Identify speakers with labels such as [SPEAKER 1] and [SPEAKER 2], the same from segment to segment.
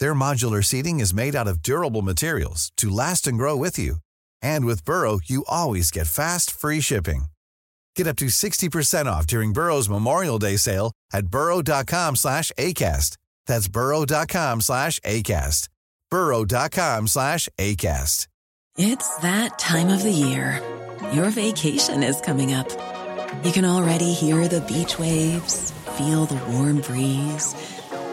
[SPEAKER 1] Their modular seating is made out of durable materials to last and grow with you. And with Burrow, you always get fast, free shipping. Get up to 60% off during Burrow's Memorial Day sale at burrow.com slash ACAST. That's burrow.com slash ACAST. burrow.com slash ACAST.
[SPEAKER 2] It's that time of the year. Your vacation is coming up. You can already hear the beach waves, feel the warm breeze,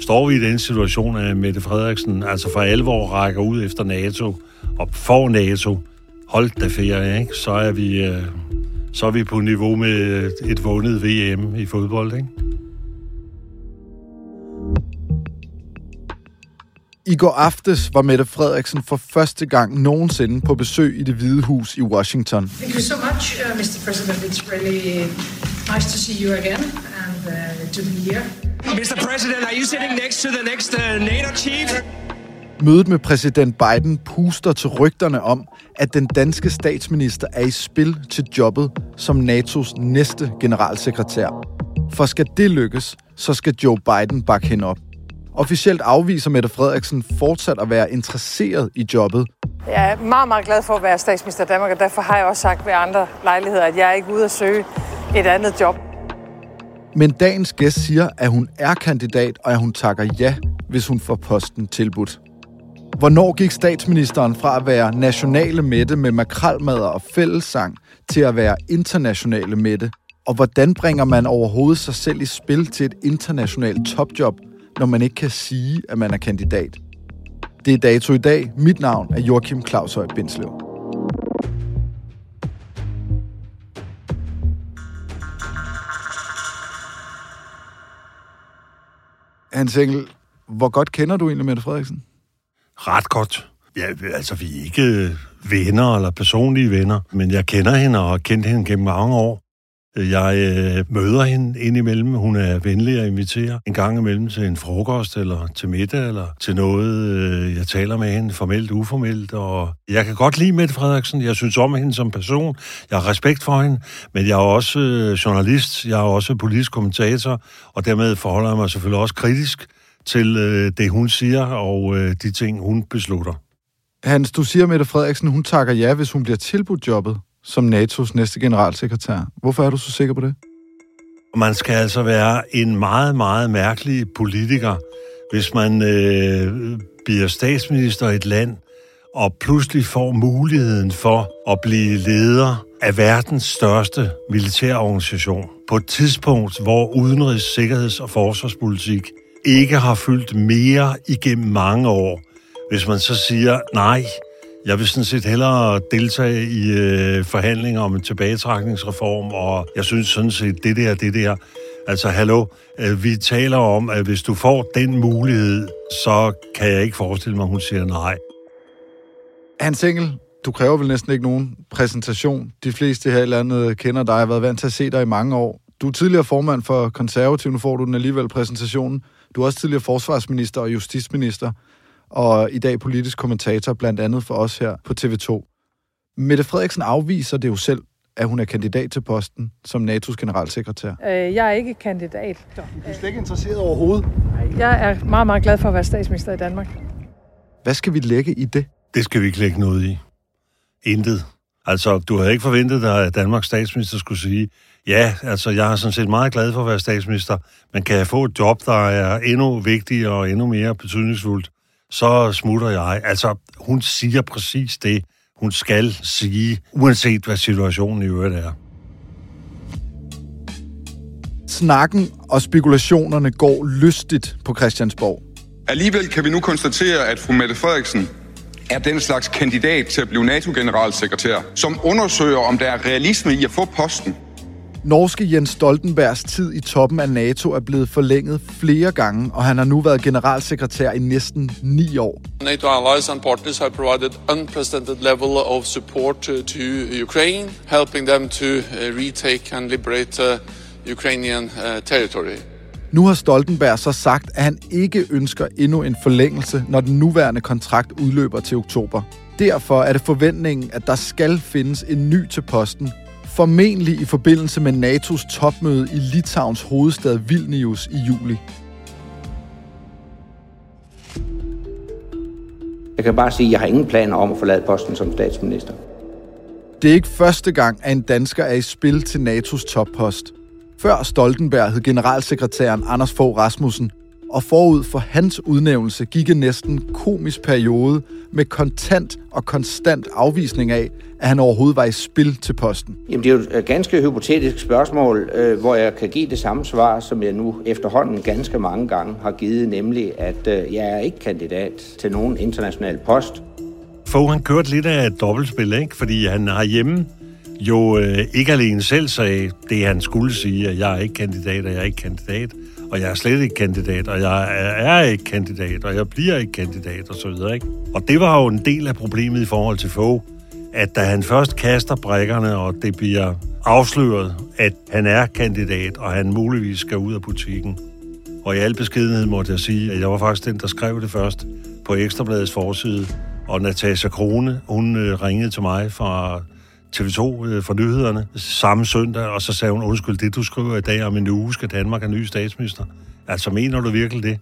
[SPEAKER 3] Står vi i den situation, at Mette Frederiksen altså for alvor rækker ud efter NATO, og får NATO, hold da ferie, ikke? så er vi... Øh, så er vi på niveau med et vundet VM i fodbold, ikke?
[SPEAKER 4] I går aftes var Mette Frederiksen for første gang nogensinde på besøg i det hvide hus i Washington.
[SPEAKER 5] Thank you so much, uh, Mr. President. It's really nice to see you again and uh, to be here.
[SPEAKER 6] Mr. President, are you sitting next to the next uh, NATO chief?
[SPEAKER 4] Mødet med præsident Biden puster til rygterne om, at den danske statsminister er i spil til jobbet som NATO's næste generalsekretær. For skal det lykkes, så skal Joe Biden bakke hende op. Officielt afviser Mette Frederiksen fortsat at være interesseret i jobbet.
[SPEAKER 5] Jeg er meget, meget glad for at være statsminister i Danmark, og derfor har jeg også sagt ved andre lejligheder, at jeg er ikke ude at søge et andet job.
[SPEAKER 4] Men dagens gæst siger, at hun er kandidat, og at hun takker ja, hvis hun får posten tilbudt. Hvornår gik statsministeren fra at være nationale mætte med makralmadder og fællessang til at være internationale mætte? Og hvordan bringer man overhovedet sig selv i spil til et internationalt topjob, når man ikke kan sige, at man er kandidat? Det er dato i dag. Mit navn er Joachim Claus Høj Bindslev. Hans Engel, hvor godt kender du egentlig Mette Frederiksen?
[SPEAKER 3] Ret godt. Ja, altså, vi er ikke venner eller personlige venner, men jeg kender hende og har kendt hende gennem mange år. Jeg øh, møder hende indimellem. Hun er venlig at invitere en gang imellem til en frokost, eller til middag, eller til noget. Øh, jeg taler med hende formelt, uformelt, og jeg kan godt lide Mette Frederiksen. Jeg synes om hende som person. Jeg har respekt for hende, men jeg er også øh, journalist. Jeg er også politisk kommentator, og dermed forholder jeg mig selvfølgelig også kritisk til øh, det, hun siger, og øh, de ting, hun beslutter.
[SPEAKER 4] Hans, du siger, Mette Frederiksen, hun takker ja, hvis hun bliver tilbudt jobbet som NATO's næste generalsekretær. Hvorfor er du så sikker på det?
[SPEAKER 3] Man skal altså være en meget, meget mærkelig politiker, hvis man øh, bliver statsminister i et land, og pludselig får muligheden for at blive leder af verdens største militærorganisation på et tidspunkt, hvor udenrigs-, sikkerheds- og forsvarspolitik ikke har fyldt mere igennem mange år. Hvis man så siger, nej, jeg vil sådan set hellere deltage i øh, forhandlinger om en tilbagetrækningsreform, og jeg synes sådan set, det der, det der. Altså, hallo, øh, vi taler om, at hvis du får den mulighed, så kan jeg ikke forestille mig, at hun siger nej.
[SPEAKER 4] Hans Engel, du kræver vel næsten ikke nogen præsentation. De fleste her i landet kender dig, jeg har været vant til at se dig i mange år. Du er tidligere formand for konservativ, nu får du den alligevel præsentationen. Du er også tidligere forsvarsminister og justitsminister og i dag politisk kommentator, blandt andet for os her på TV2. Mette Frederiksen afviser det jo selv, at hun er kandidat til posten som NATO's generalsekretær.
[SPEAKER 5] Øh, Jeg er ikke kandidat.
[SPEAKER 4] Du er slet ikke interesseret overhovedet.
[SPEAKER 5] Jeg er meget, meget glad for at være statsminister i Danmark.
[SPEAKER 4] Hvad skal vi lægge i det?
[SPEAKER 3] Det skal vi ikke lægge noget i. Intet. Altså, du havde ikke forventet dig, at Danmarks statsminister skulle sige, ja, altså, jeg er sådan set meget glad for at være statsminister, men kan jeg få et job, der er endnu vigtigere og endnu mere betydningsfuldt, så smutter jeg. Altså, hun siger præcis det, hun skal sige, uanset hvad situationen i øvrigt er.
[SPEAKER 4] Snakken og spekulationerne går lystigt på Christiansborg.
[SPEAKER 7] Alligevel kan vi nu konstatere, at fru Mette Frederiksen er den slags kandidat til at blive NATO-generalsekretær, som undersøger, om der er realisme i at få posten.
[SPEAKER 4] Norske Jens Stoltenbergs tid i toppen af NATO er blevet forlænget flere gange, og han har nu været generalsekretær i næsten ni år.
[SPEAKER 8] NATO allies and partners have provided unprecedented level of support to Ukraine, helping them to uh, retake and liberate uh, Ukrainian uh, territory.
[SPEAKER 4] Nu har Stoltenberg så sagt, at han ikke ønsker endnu en forlængelse, når den nuværende kontrakt udløber til oktober. Derfor er det forventningen, at der skal findes en ny til posten, formentlig i forbindelse med NATO's topmøde i Litauens hovedstad Vilnius i juli.
[SPEAKER 9] Jeg kan bare sige, at jeg har ingen planer om at forlade posten som statsminister.
[SPEAKER 4] Det er ikke første gang, at en dansker er i spil til NATO's toppost. Før Stoltenberg hed generalsekretæren Anders Fogh Rasmussen, og forud for hans udnævnelse gik en næsten komisk periode med kontant og konstant afvisning af, at han overhovedet var i spil til posten.
[SPEAKER 9] Jamen, det er jo et ganske hypotetisk spørgsmål, øh, hvor jeg kan give det samme svar, som jeg nu efterhånden ganske mange gange har givet, nemlig at øh, jeg er ikke kandidat til nogen international post.
[SPEAKER 3] Fogh han kørte lidt af et dobbeltspil, ikke? fordi han har hjemme jo øh, ikke alene selv sagde det, han skulle sige, at jeg er ikke kandidat, og jeg er ikke kandidat, og jeg er slet ikke kandidat, og jeg er, ikke kandidat, og jeg bliver ikke kandidat, og så videre, ikke? Og det var jo en del af problemet i forhold til Fogh, at da han først kaster brækkerne, og det bliver afsløret, at han er kandidat, og han muligvis skal ud af butikken. Og i al beskedenhed måtte jeg sige, at jeg var faktisk den, der skrev det først på Ekstrabladets forside. Og Natasha Krone, hun øh, ringede til mig fra TV2 øh, for nyhederne samme søndag, og så sagde hun, undskyld, det du skriver i dag om en uge, skal Danmark have ny statsminister. Altså, mener du virkelig det?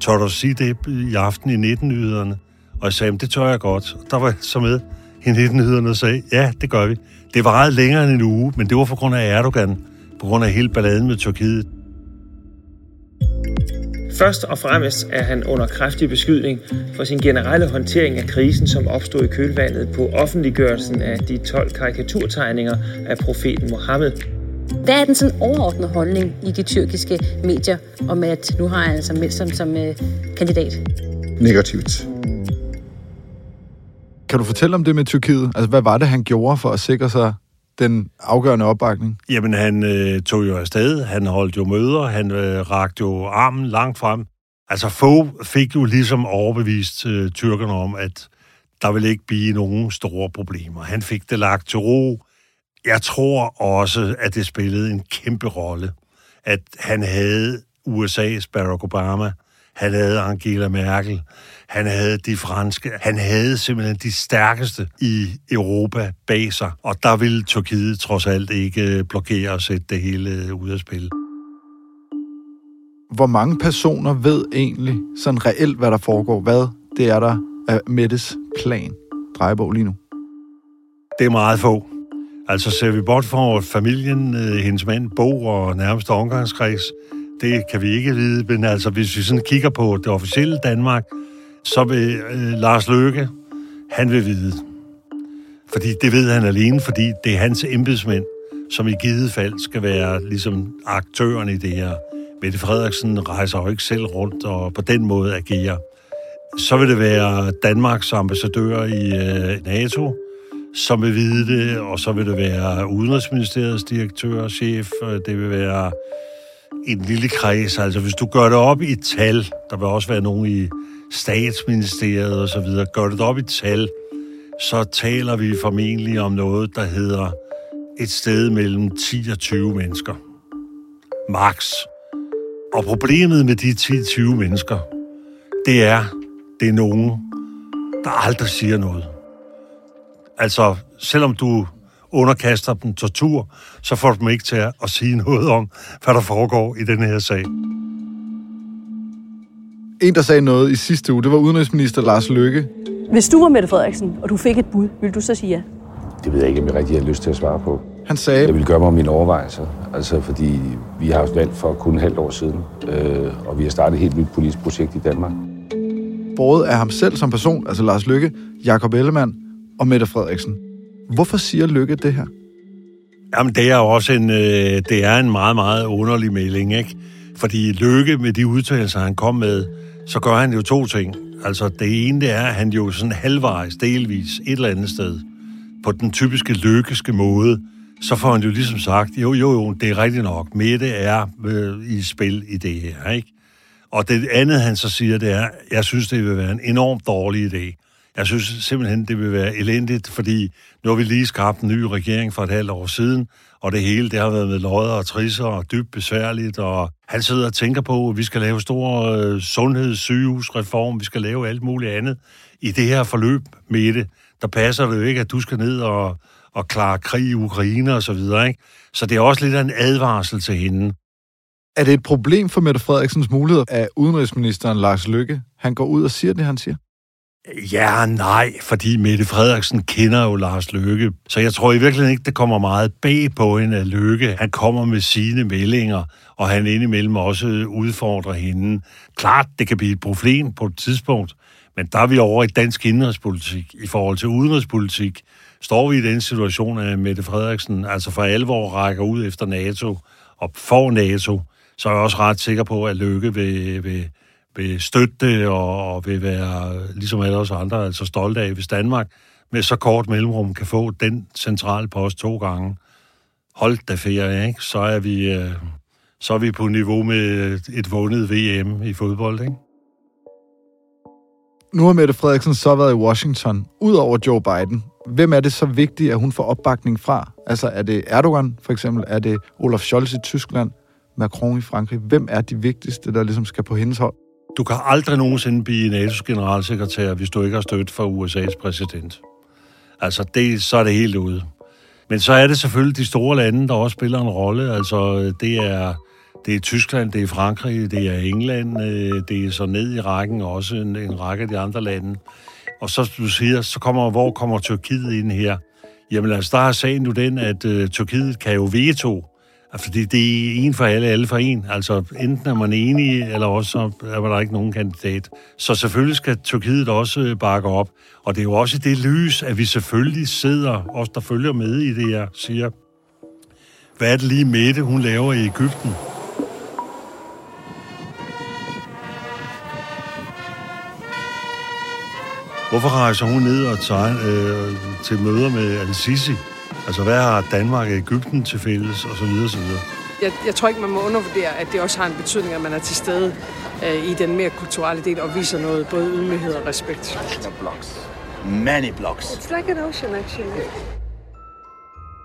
[SPEAKER 3] Tør du sige det i aften i 19-nyhederne? Og jeg sagde, det tør jeg godt. Der var jeg så med i 19-nyhederne og sagde, ja, det gør vi. Det var ret længere end en uge, men det var på grund af Erdogan, på grund af hele balladen med Tyrkiet.
[SPEAKER 10] Først og fremmest er han under kraftig beskydning for sin generelle håndtering af krisen, som opstod i kølvandet på offentliggørelsen af de 12 karikaturtegninger af profeten Mohammed.
[SPEAKER 11] Hvad er den sådan overordnede holdning i de tyrkiske medier om, at nu har han altså meldt som, som uh, kandidat?
[SPEAKER 7] Negativt.
[SPEAKER 4] Kan du fortælle om det med Tyrkiet? Altså, hvad var det, han gjorde for at sikre sig den afgørende opbakning?
[SPEAKER 3] Jamen, han øh, tog jo afsted, han holdt jo møder, han øh, rakte jo armen langt frem. Altså, få fik jo ligesom overbevist øh, tyrkerne om, at der ville ikke blive nogen store problemer. Han fik det lagt til ro. Jeg tror også, at det spillede en kæmpe rolle, at han havde USA's Barack Obama, han havde Angela Merkel, han havde de franske, han havde simpelthen de stærkeste i Europa bag sig, og der ville Tyrkiet trods alt ikke blokere og sætte det hele ud af spil.
[SPEAKER 4] Hvor mange personer ved egentlig sådan reelt, hvad der foregår? Hvad det er der af Mettes plan, drejebog lige nu?
[SPEAKER 3] Det er meget få. Altså ser vi bort fra familien, øh, hendes mand, Bo og nærmeste omgangskreds, det kan vi ikke vide, men altså hvis vi sådan kigger på det officielle Danmark, så vil øh, Lars Løkke, han vil vide. Fordi det ved han alene, fordi det er hans embedsmænd, som i givet fald skal være ligesom aktøren i det her. Mette Frederiksen rejser jo ikke selv rundt og på den måde agerer. Så vil det være Danmarks ambassadør i øh, NATO, som vil vide det, og så vil det være Udenrigsministeriets direktør og chef, øh, det vil være en lille kreds. Altså hvis du gør det op i tal, der vil også være nogen i statsministeriet og så videre, gør det op i tal, så taler vi formentlig om noget, der hedder et sted mellem 10 og 20 mennesker. Max. Og problemet med de 10-20 mennesker, det er, det er nogen, der aldrig siger noget. Altså, selvom du underkaster dem tortur, så får du dem ikke til at sige noget om, hvad der foregår i den her sag.
[SPEAKER 4] En, der sagde noget i sidste uge, det var udenrigsminister Lars Løkke.
[SPEAKER 11] Hvis du var Mette Frederiksen, og du fik et bud, ville du så sige ja?
[SPEAKER 12] Det ved jeg ikke, om jeg rigtig har lyst til at svare på.
[SPEAKER 4] Han sagde...
[SPEAKER 12] Jeg vil gøre mig om mine overvejelser, altså fordi vi har haft valg for kun et halvt år siden, øh, og vi har startet et helt nyt politisk projekt i Danmark.
[SPEAKER 4] Både af ham selv som person, altså Lars Lykke, Jakob Ellemann og Mette Frederiksen. Hvorfor siger Lykke det her?
[SPEAKER 3] Jamen, det er jo også en, øh, det er en meget, meget underlig melding, ikke? Fordi Lykke med de udtalelser, han kom med, så gør han jo to ting. Altså, det ene, det er, at han jo sådan halvvejs, delvis, et eller andet sted, på den typiske lykkeske måde, så får han jo ligesom sagt, jo, jo, jo, det er rigtigt nok, Mette er øh, i spil i det her, ikke? Og det andet, han så siger, det er, jeg synes, det vil være en enormt dårlig idé. Jeg synes simpelthen, det vil være elendigt, fordi nu har vi lige skabt en ny regering for et halvt år siden, og det hele, det har været med lodder og trisser og dybt besværligt, og han sidder og tænker på, at vi skal lave stor øh, sundhedssygehusreform, vi skal lave alt muligt andet. I det her forløb med det, der passer det jo ikke, at du skal ned og, og klare krig i Ukraine og så videre, ikke? Så det er også lidt af en advarsel til hende.
[SPEAKER 4] Er det et problem for Mette Frederiksens muligheder, at udenrigsministeren Lars Lykke, han går ud og siger det, han siger?
[SPEAKER 3] Ja, nej, fordi Mette Frederiksen kender jo Lars Løkke. Så jeg tror i virkeligheden ikke, det kommer meget bag på hende af Løkke. Han kommer med sine meldinger, og han indimellem også udfordrer hende. Klart, det kan blive et problem på et tidspunkt, men der er vi over i dansk indrigspolitik. I forhold til udenrigspolitik står vi i den situation, at Mette Frederiksen altså for alvor rækker ud efter NATO og får NATO, så er jeg også ret sikker på, at Løkke vil, vil vil støtte det og, og vil være, ligesom alle os andre, altså stolte af, hvis Danmark med så kort mellemrum kan få den centrale post to gange. Hold da ferie, ikke? Så er vi, øh, så er vi på niveau med et vundet VM i fodbold, ikke?
[SPEAKER 4] Nu har Mette Frederiksen så været i Washington. Udover Joe Biden, hvem er det så vigtigt, at hun får opbakning fra? Altså er det Erdogan for eksempel? Er det Olaf Scholz i Tyskland? Macron i Frankrig? Hvem er de vigtigste, der ligesom skal på hendes hold?
[SPEAKER 3] Du kan aldrig nogensinde blive NATO's generalsekretær, hvis du ikke har støtte fra USA's præsident. Altså, det, så er det helt ude. Men så er det selvfølgelig de store lande, der også spiller en rolle. Altså, det er, det er Tyskland, det er Frankrig, det er England, øh, det er så ned i rækken også en, en række af de andre lande. Og så du siger, så kommer, hvor kommer Tyrkiet ind her? Jamen altså, der er sagen jo den, at uh, Tyrkiet kan jo veto Altså, fordi det er en for alle, alle for en. Altså, enten er man enig, eller også er man der ikke nogen kandidat. Så selvfølgelig skal Tyrkiet også øh, bakke op. Og det er jo også det lys, at vi selvfølgelig sidder, os der følger med i det her, siger, hvad er det lige med det, hun laver i Ægypten? Hvorfor rejser hun ned og tager, øh, til møder med Al-Sisi? Altså, hvad har Danmark og Ægypten til fælles, og så videre, så videre.
[SPEAKER 5] Jeg, jeg tror ikke, man må undervurdere, at det også har en betydning, at man er til stede øh, i den mere kulturelle del og viser noget, både ydmyghed og respekt.
[SPEAKER 13] Blocks. Many blocks.
[SPEAKER 5] It's like an ocean, actually.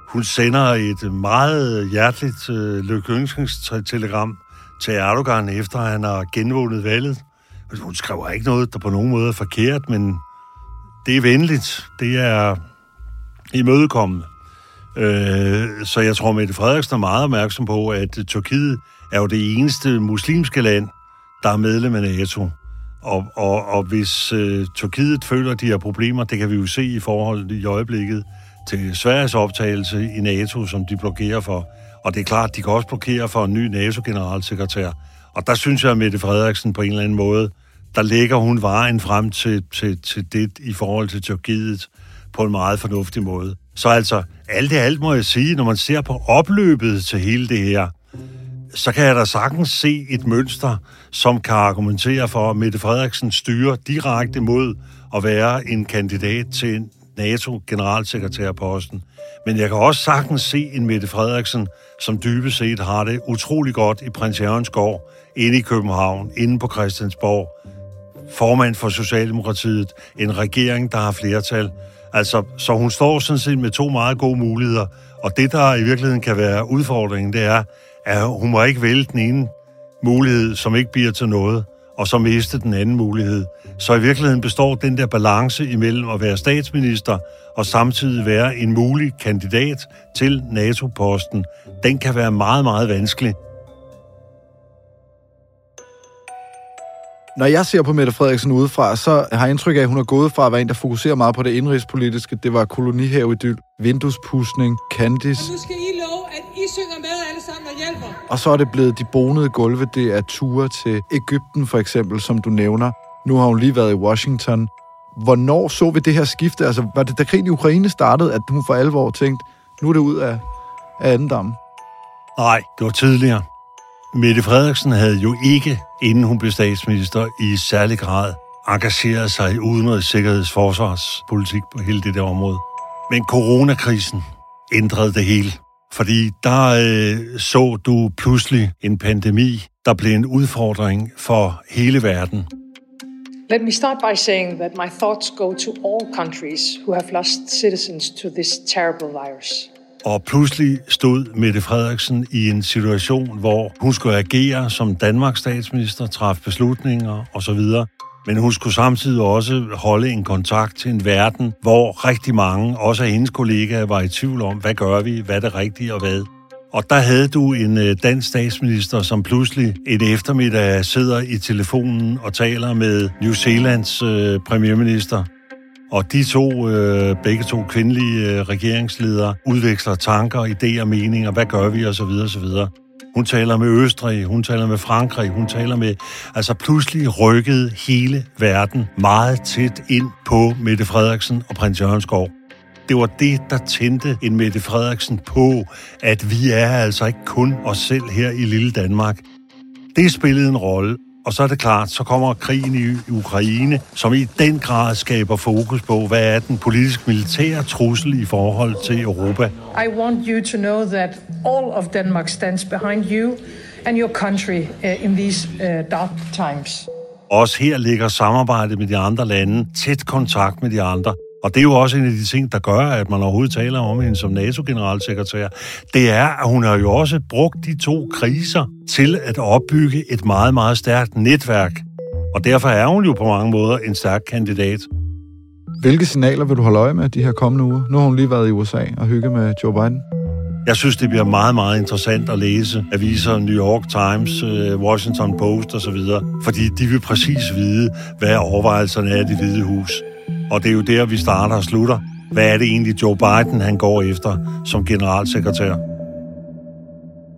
[SPEAKER 3] Hun sender et meget hjerteligt øh, lykkeønskningstelegram til Erdogan, efter han har genvundet valget. Hun skriver ikke noget, der på nogen måde er forkert, men det er venligt. Det er imødekommende. Øh, så jeg tror, Mette Frederiksen er meget opmærksom på, at Tyrkiet er jo det eneste muslimske land, der er medlem af NATO. Og, og, og hvis øh, Tyrkiet føler, at de har problemer, det kan vi jo se i forhold i øjeblikket til Sveriges optagelse i NATO, som de blokerer for. Og det er klart, de kan også blokere for en ny NATO-generalsekretær. Og der synes jeg, at Mette Frederiksen på en eller anden måde, der lægger hun vejen frem til, til, til det i forhold til Tyrkiet på en meget fornuftig måde. Så altså, alt det alt må jeg sige, når man ser på opløbet til hele det her, så kan jeg da sagtens se et mønster, som kan argumentere for, at Mette Frederiksen styrer direkte mod at være en kandidat til NATO-generalsekretærposten. Men jeg kan også sagtens se en Mette Frederiksen, som dybest set har det utrolig godt i Prins Jørgens gård, inde i København, inde på Christiansborg, formand for Socialdemokratiet, en regering, der har flertal, Altså, så hun står sådan set med to meget gode muligheder. Og det, der i virkeligheden kan være udfordringen, det er, at hun må ikke vælge den ene mulighed, som ikke bliver til noget, og så miste den anden mulighed. Så i virkeligheden består den der balance imellem at være statsminister og samtidig være en mulig kandidat til NATO-posten. Den kan være meget, meget vanskelig.
[SPEAKER 4] Når jeg ser på Mette Frederiksen udefra, så har jeg indtryk af, at hun er gået fra at være en, der fokuserer meget på det indrigspolitiske. Det var kolonihave-idyl, vinduespudsning, Candice.
[SPEAKER 5] Nu skal I love, at I synger med alle sammen og hjælper.
[SPEAKER 4] Og så er det blevet de bonede gulve. Det er ture til Ægypten for eksempel, som du nævner. Nu har hun lige været i Washington. Hvornår så vi det her skifte? Altså, var det da krigen i Ukraine startede, at hun for alvor tænkte, nu er det ud af, af anden damme?
[SPEAKER 3] Nej, det var tidligere. Mette Frederiksen havde jo ikke, inden hun blev statsminister, i særlig grad engageret sig i udenrigs-, sikkerheds- forsvarspolitik på hele det der område. Men coronakrisen ændrede det hele. Fordi der øh, så du pludselig en pandemi, der blev en udfordring for hele verden.
[SPEAKER 5] Let me start by saying that my thoughts go to all countries who have lost citizens to this terrible virus.
[SPEAKER 3] Og pludselig stod Mette Frederiksen i en situation, hvor hun skulle agere som Danmarks statsminister, træffe beslutninger osv. Men hun skulle samtidig også holde en kontakt til en verden, hvor rigtig mange, også af hendes kollegaer, var i tvivl om, hvad gør vi, hvad er det rigtige og hvad. Og der havde du en øh, dansk statsminister, som pludselig et eftermiddag sidder i telefonen og taler med New Zealands øh, premierminister. Og de to, øh, begge to kvindelige øh, regeringsledere, udveksler tanker, idéer, meninger, hvad gør vi osv. osv. Hun taler med Østrig, hun taler med Frankrig, hun taler med... Altså pludselig rykkede hele verden meget tæt ind på Mette Frederiksen og prins Jørgenskov. Det var det, der tændte en Mette Frederiksen på, at vi er altså ikke kun os selv her i lille Danmark. Det spillede en rolle, og så er det klart, så kommer krigen i Ukraine, som i den grad skaber fokus på, hvad er den politisk-militære trussel i forhold til Europa.
[SPEAKER 5] I want you to know that all of Denmark stands behind you and your country uh, in these uh, dark times.
[SPEAKER 3] Også her ligger samarbejdet med de andre lande, tæt kontakt med de andre. Og det er jo også en af de ting, der gør, at man overhovedet taler om hende som NATO-generalsekretær. Det er, at hun har jo også brugt de to kriser til at opbygge et meget, meget stærkt netværk. Og derfor er hun jo på mange måder en stærk kandidat.
[SPEAKER 4] Hvilke signaler vil du holde øje med de her kommende uger? Nu har hun lige været i USA og hygge med Joe Biden.
[SPEAKER 3] Jeg synes, det bliver meget, meget interessant at læse aviser, New York Times, øh, Washington Post osv., fordi de vil præcis vide, hvad overvejelserne er i det hvide hus. Og det er jo der, vi starter og slutter. Hvad er det egentlig, Joe Biden han går efter som generalsekretær?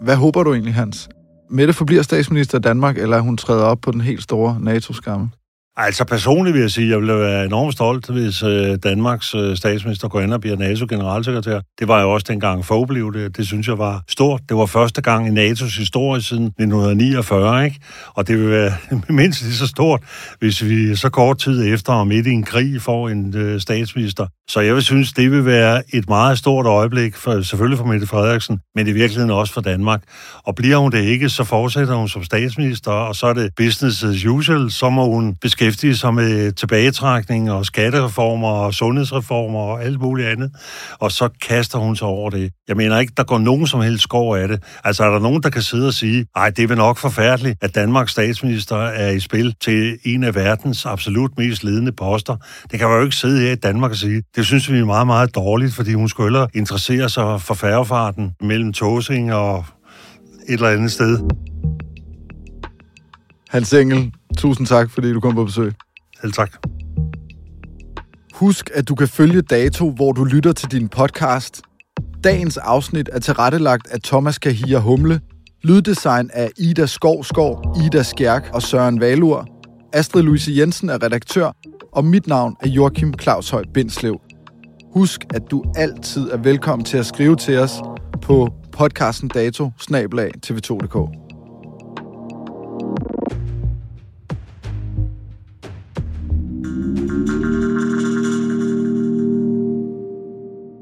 [SPEAKER 4] Hvad håber du egentlig, Hans? Mette forbliver statsminister i Danmark, eller hun træder op på den helt store NATO-skamme?
[SPEAKER 3] Altså personligt vil jeg sige, at jeg ville være enormt stolt, hvis øh, Danmarks øh, statsminister går ind og bliver NATO-generalsekretær. Det var jo også dengang Fogh blev det. Det synes jeg var stort. Det var første gang i NATO's historie siden 1949, ikke? Og det vil være mindst lige så stort, hvis vi så kort tid efter og midt i en krig får en øh, statsminister. Så jeg vil synes, det vil være et meget stort øjeblik, for, selvfølgelig for Mette Frederiksen, men i virkeligheden også for Danmark. Og bliver hun det ikke, så fortsætter hun som statsminister, og så er det business as usual. Så må hun beskæftige sig med tilbagetrækning og skattereformer og sundhedsreformer og alt muligt andet. Og så kaster hun sig over det. Jeg mener ikke, der går nogen som helst skov af det. Altså er der nogen, der kan sidde og sige, nej, det er vel nok forfærdeligt, at Danmarks statsminister er i spil til en af verdens absolut mest ledende poster. Det kan man jo ikke sidde her i Danmark og sige. Det synes vi er meget, meget dårligt, fordi hun skulle hellere interessere sig for færgefarten mellem Tåsing og et eller andet sted.
[SPEAKER 4] Hans Engel, tusind tak, fordi du kom på besøg.
[SPEAKER 3] Selv tak.
[SPEAKER 4] Husk, at du kan følge Dato, hvor du lytter til din podcast. Dagens afsnit er tilrettelagt af Thomas Kahir Humle, lyddesign af Ida Skovskov, Ida Skjærk og Søren Valur. Astrid Louise Jensen er redaktør, og mit navn er Joachim Claus Høj Bindslev. Husk, at du altid er velkommen til at skrive til os på podcasten dato tv2.dk.